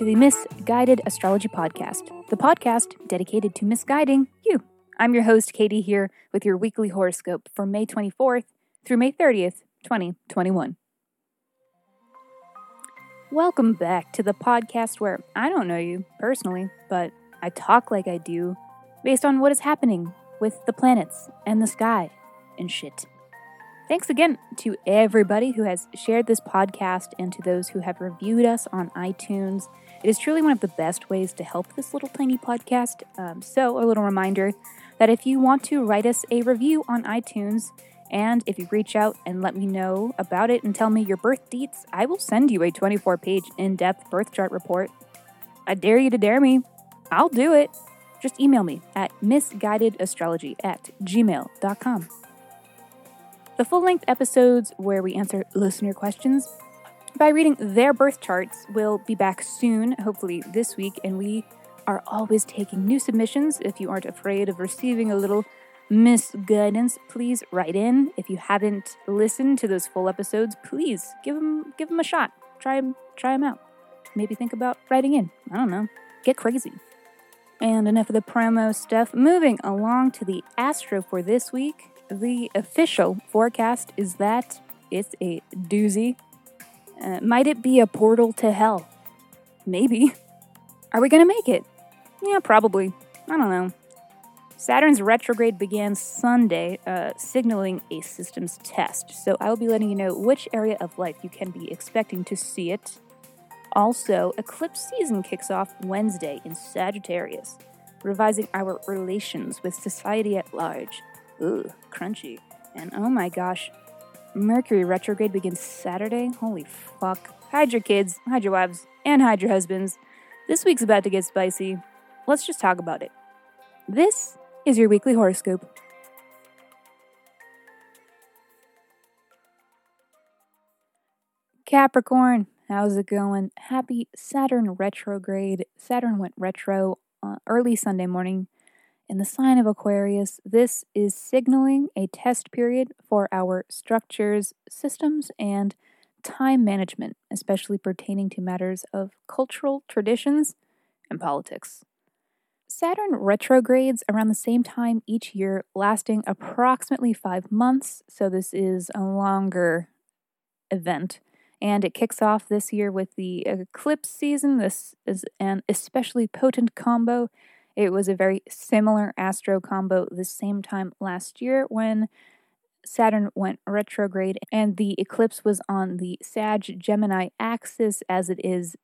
to the Misguided Astrology Podcast, the podcast dedicated to misguiding you. I'm your host, Katie, here with your weekly horoscope for May 24th through May 30th, 2021. Welcome back to the podcast where I don't know you personally, but I talk like I do based on what is happening with the planets and the sky and shit. Thanks again to everybody who has shared this podcast and to those who have reviewed us on iTunes. It is truly one of the best ways to help this little tiny podcast. Um, so, a little reminder that if you want to write us a review on iTunes, and if you reach out and let me know about it and tell me your birth dates, I will send you a 24 page in depth birth chart report. I dare you to dare me. I'll do it. Just email me at misguidedastrology at gmail.com. The full length episodes where we answer listener questions by reading their birth charts We'll be back soon, hopefully this week, and we are always taking new submissions. If you aren't afraid of receiving a little misguidance, please write in. If you haven't listened to those full episodes, please give them give them a shot. Try them try them out. Maybe think about writing in. I don't know. Get crazy. And enough of the promo stuff. Moving along to the astro for this week the official forecast is that it's a doozy. Uh, might it be a portal to hell? Maybe. Are we to make it? Yeah, probably. I don't know. Saturn's retrograde began Sunday, uh, signaling a systems test. So I will be letting you know which area of life you can be expecting to see it. Also, eclipse season kicks off Wednesday in Sagittarius, revising our relations with society at large. Ooh, crunchy. And oh my gosh, Mercury retrograde begins Saturday? Holy fuck. Hide your kids, hide your wives, and hide your husbands. This week's about to get spicy. Let's just talk about it. This is your weekly horoscope. Capricorn, how's it going? Happy Saturn retrograde. Saturn went retro uh, early Sunday morning in the sign of Aquarius, this is signaling a test period for our structures, systems, and time management, especially pertaining to matters of cultural traditions and politics. Saturn retrogrades around the same time each year, lasting approximately five months, so this is a longer event. And it kicks off this year with the eclipse season. This is an especially potent combo it was a very similar astro combo the same time last year when Saturn went retrograde and the eclipse was on the Sag Gemini axis as it is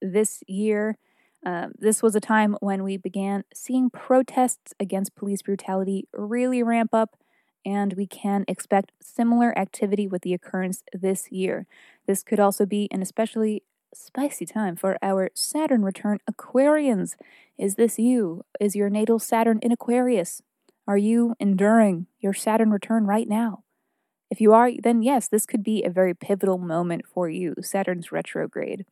this year. Uh, this was a time when we began seeing protests against police brutality really ramp up, and we can expect similar activity with the occurrence this year. This could also be an especially spicy time for our Saturn return Aquarians. Is this you? Is your natal Saturn in Aquarius? Are you enduring your Saturn return right now? If you are, then yes, this could be a very pivotal moment for you, Saturn's retrograde.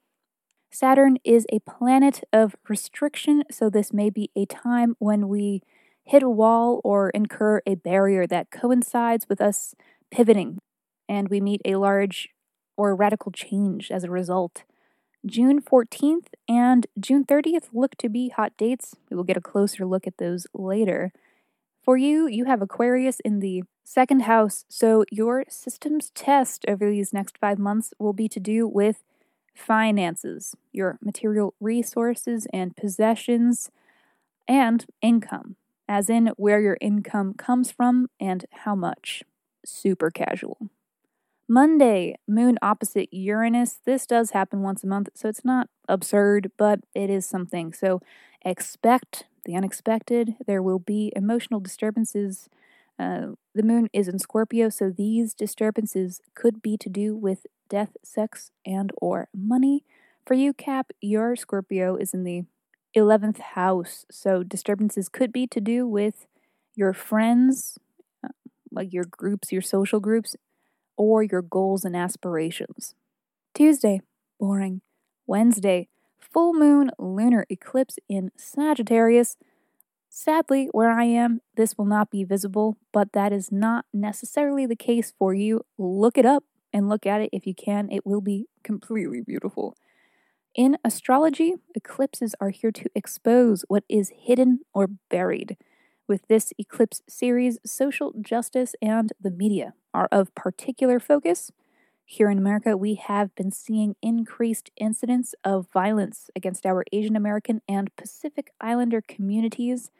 Saturn is a planet of restriction, so this may be a time when we hit a wall or incur a barrier that coincides with us pivoting, and we meet a large or radical change as a result. June 14th and June 30th look to be hot dates. We will get a closer look at those later. For you, you have Aquarius in the second house, so your systems test over these next five months will be to do with finances, your material resources and possessions, and income, as in where your income comes from and how much. Super casual. Monday, moon opposite Uranus. This does happen once a month, so it's not absurd, but it is something. So expect the unexpected. There will be emotional disturbances. Uh, the moon is in Scorpio, so these disturbances could be to do with death, sex, and or money. For you, Cap, your Scorpio is in the 11th house, so disturbances could be to do with your friends, uh, like your groups, your social groups, or your goals and aspirations. Tuesday, boring. Wednesday, full moon lunar eclipse in Sagittarius. Sadly, where I am, this will not be visible, but that is not necessarily the case for you. Look it up and look at it if you can. It will be completely beautiful. In astrology, eclipses are here to expose what is hidden or buried. With this eclipse series, social justice and the media are of particular focus. Here in America, we have been seeing increased incidents of violence against our Asian American and Pacific Islander communities.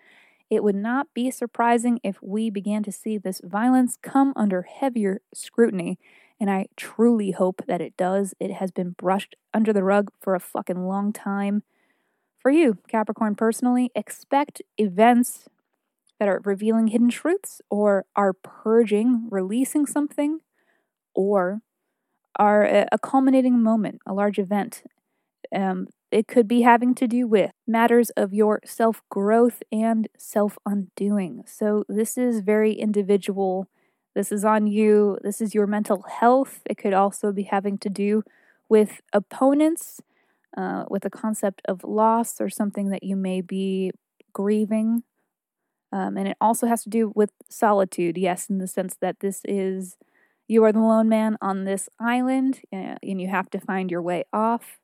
It would not be surprising if we began to see this violence come under heavier scrutiny, and I truly hope that it does. It has been brushed under the rug for a fucking long time. For you, Capricorn, personally, expect events that are revealing hidden truths or are purging, releasing something, or are a, culminating moment, a large event. Um, it could be having to do with matters of your self growth and self undoing. So, this is very individual. This is on you. This is your mental health. It could also be having to do with opponents, uh, with the concept of loss or something that you may be grieving um, and it also has to do with solitude, yes, in the sense that this is you are the lone man on this island uh, and you have to find your way off.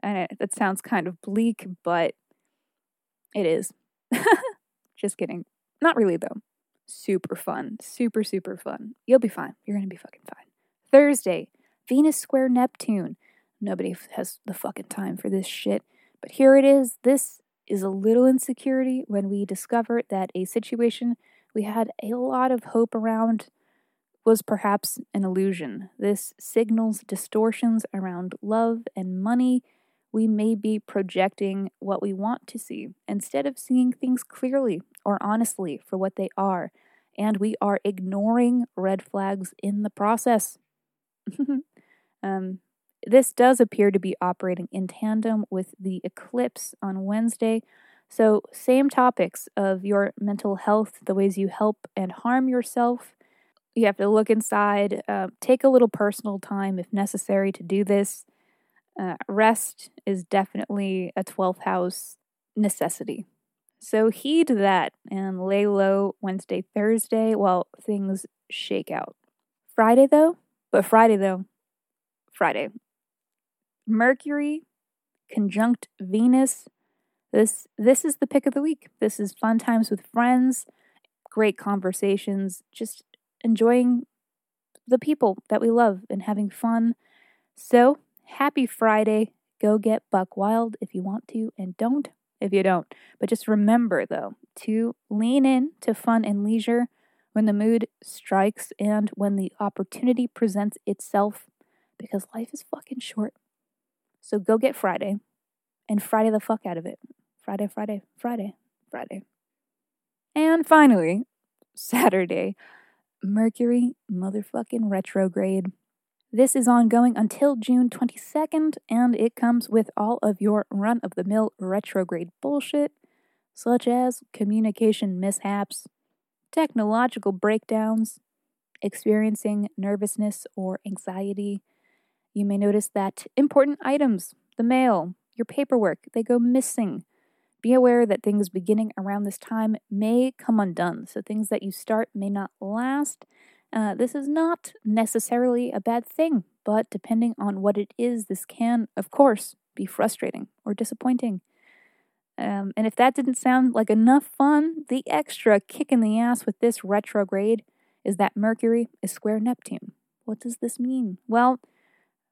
And it, that sounds kind of bleak, but it is. Just kidding. Not really, though. Super fun. Super, super fun. You'll be fine. You're going to be fucking fine. Thursday, Venus square Neptune. Nobody has the fucking time for this shit. But here it is. This is a little insecurity when we discover that a situation we had a lot of hope around was perhaps an illusion. This signals distortions around love and money. We may be projecting what we want to see instead of seeing things clearly or honestly for what they are, and we are ignoring red flags in the process. um, this does appear to be operating in tandem with the eclipse on Wednesday. So, same topics of your mental health, the ways you help and harm yourself. You have to look inside, uh, take a little personal time if necessary to do this. Uh, rest is definitely a 12th house necessity. So, heed that and lay low Wednesday, Thursday while things shake out. Friday, though, but Friday, though, Friday. Mercury conjunct Venus. This this is the pick of the week. This is fun times with friends, great conversations, just enjoying the people that we love and having fun. So, happy Friday. Go get buck wild if you want to and don't if you don't. But just remember though to lean in to fun and leisure when the mood strikes and when the opportunity presents itself because life is fucking short. So go get Friday and Friday the fuck out of it. Friday, Friday, Friday, Friday. And finally, Saturday, Mercury motherfucking retrograde. This is ongoing until June 22nd, and it comes with all of your run of the mill retrograde bullshit, such as communication mishaps, technological breakdowns, experiencing nervousness or anxiety, you may notice that important items, the mail, your paperwork, they go missing. Be aware that things beginning around this time may come undone, so things that you start may not last. Uh, this is not necessarily a bad thing, but depending on what it is, this can, of course, be frustrating or disappointing. Um, and if that didn't sound like enough fun, the extra kick in the ass with this retrograde is that Mercury is square Neptune. What does this mean? Well,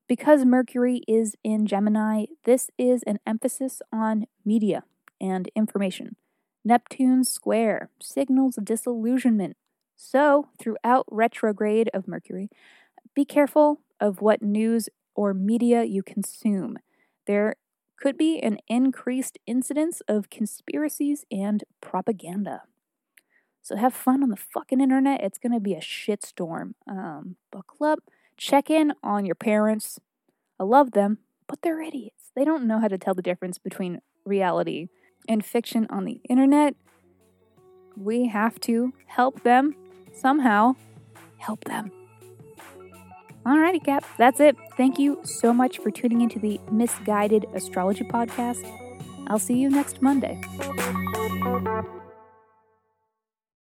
because Mercury is in Gemini, this is an emphasis on media and information. Neptune square signals disillusionment. So, throughout retrograde of Mercury, be careful of what news or media you consume. There could be an increased incidence of conspiracies and propaganda. So have fun on the fucking internet. It's to be a shitstorm. Um, buckle up Check in on your parents. I love them, but they're idiots. They don't know how to tell the difference between reality and fiction on the internet. We have to help them somehow. Help them. Alrighty, Cap, that's it. Thank you so much for tuning into the Misguided Astrology Podcast. I'll see you next Monday.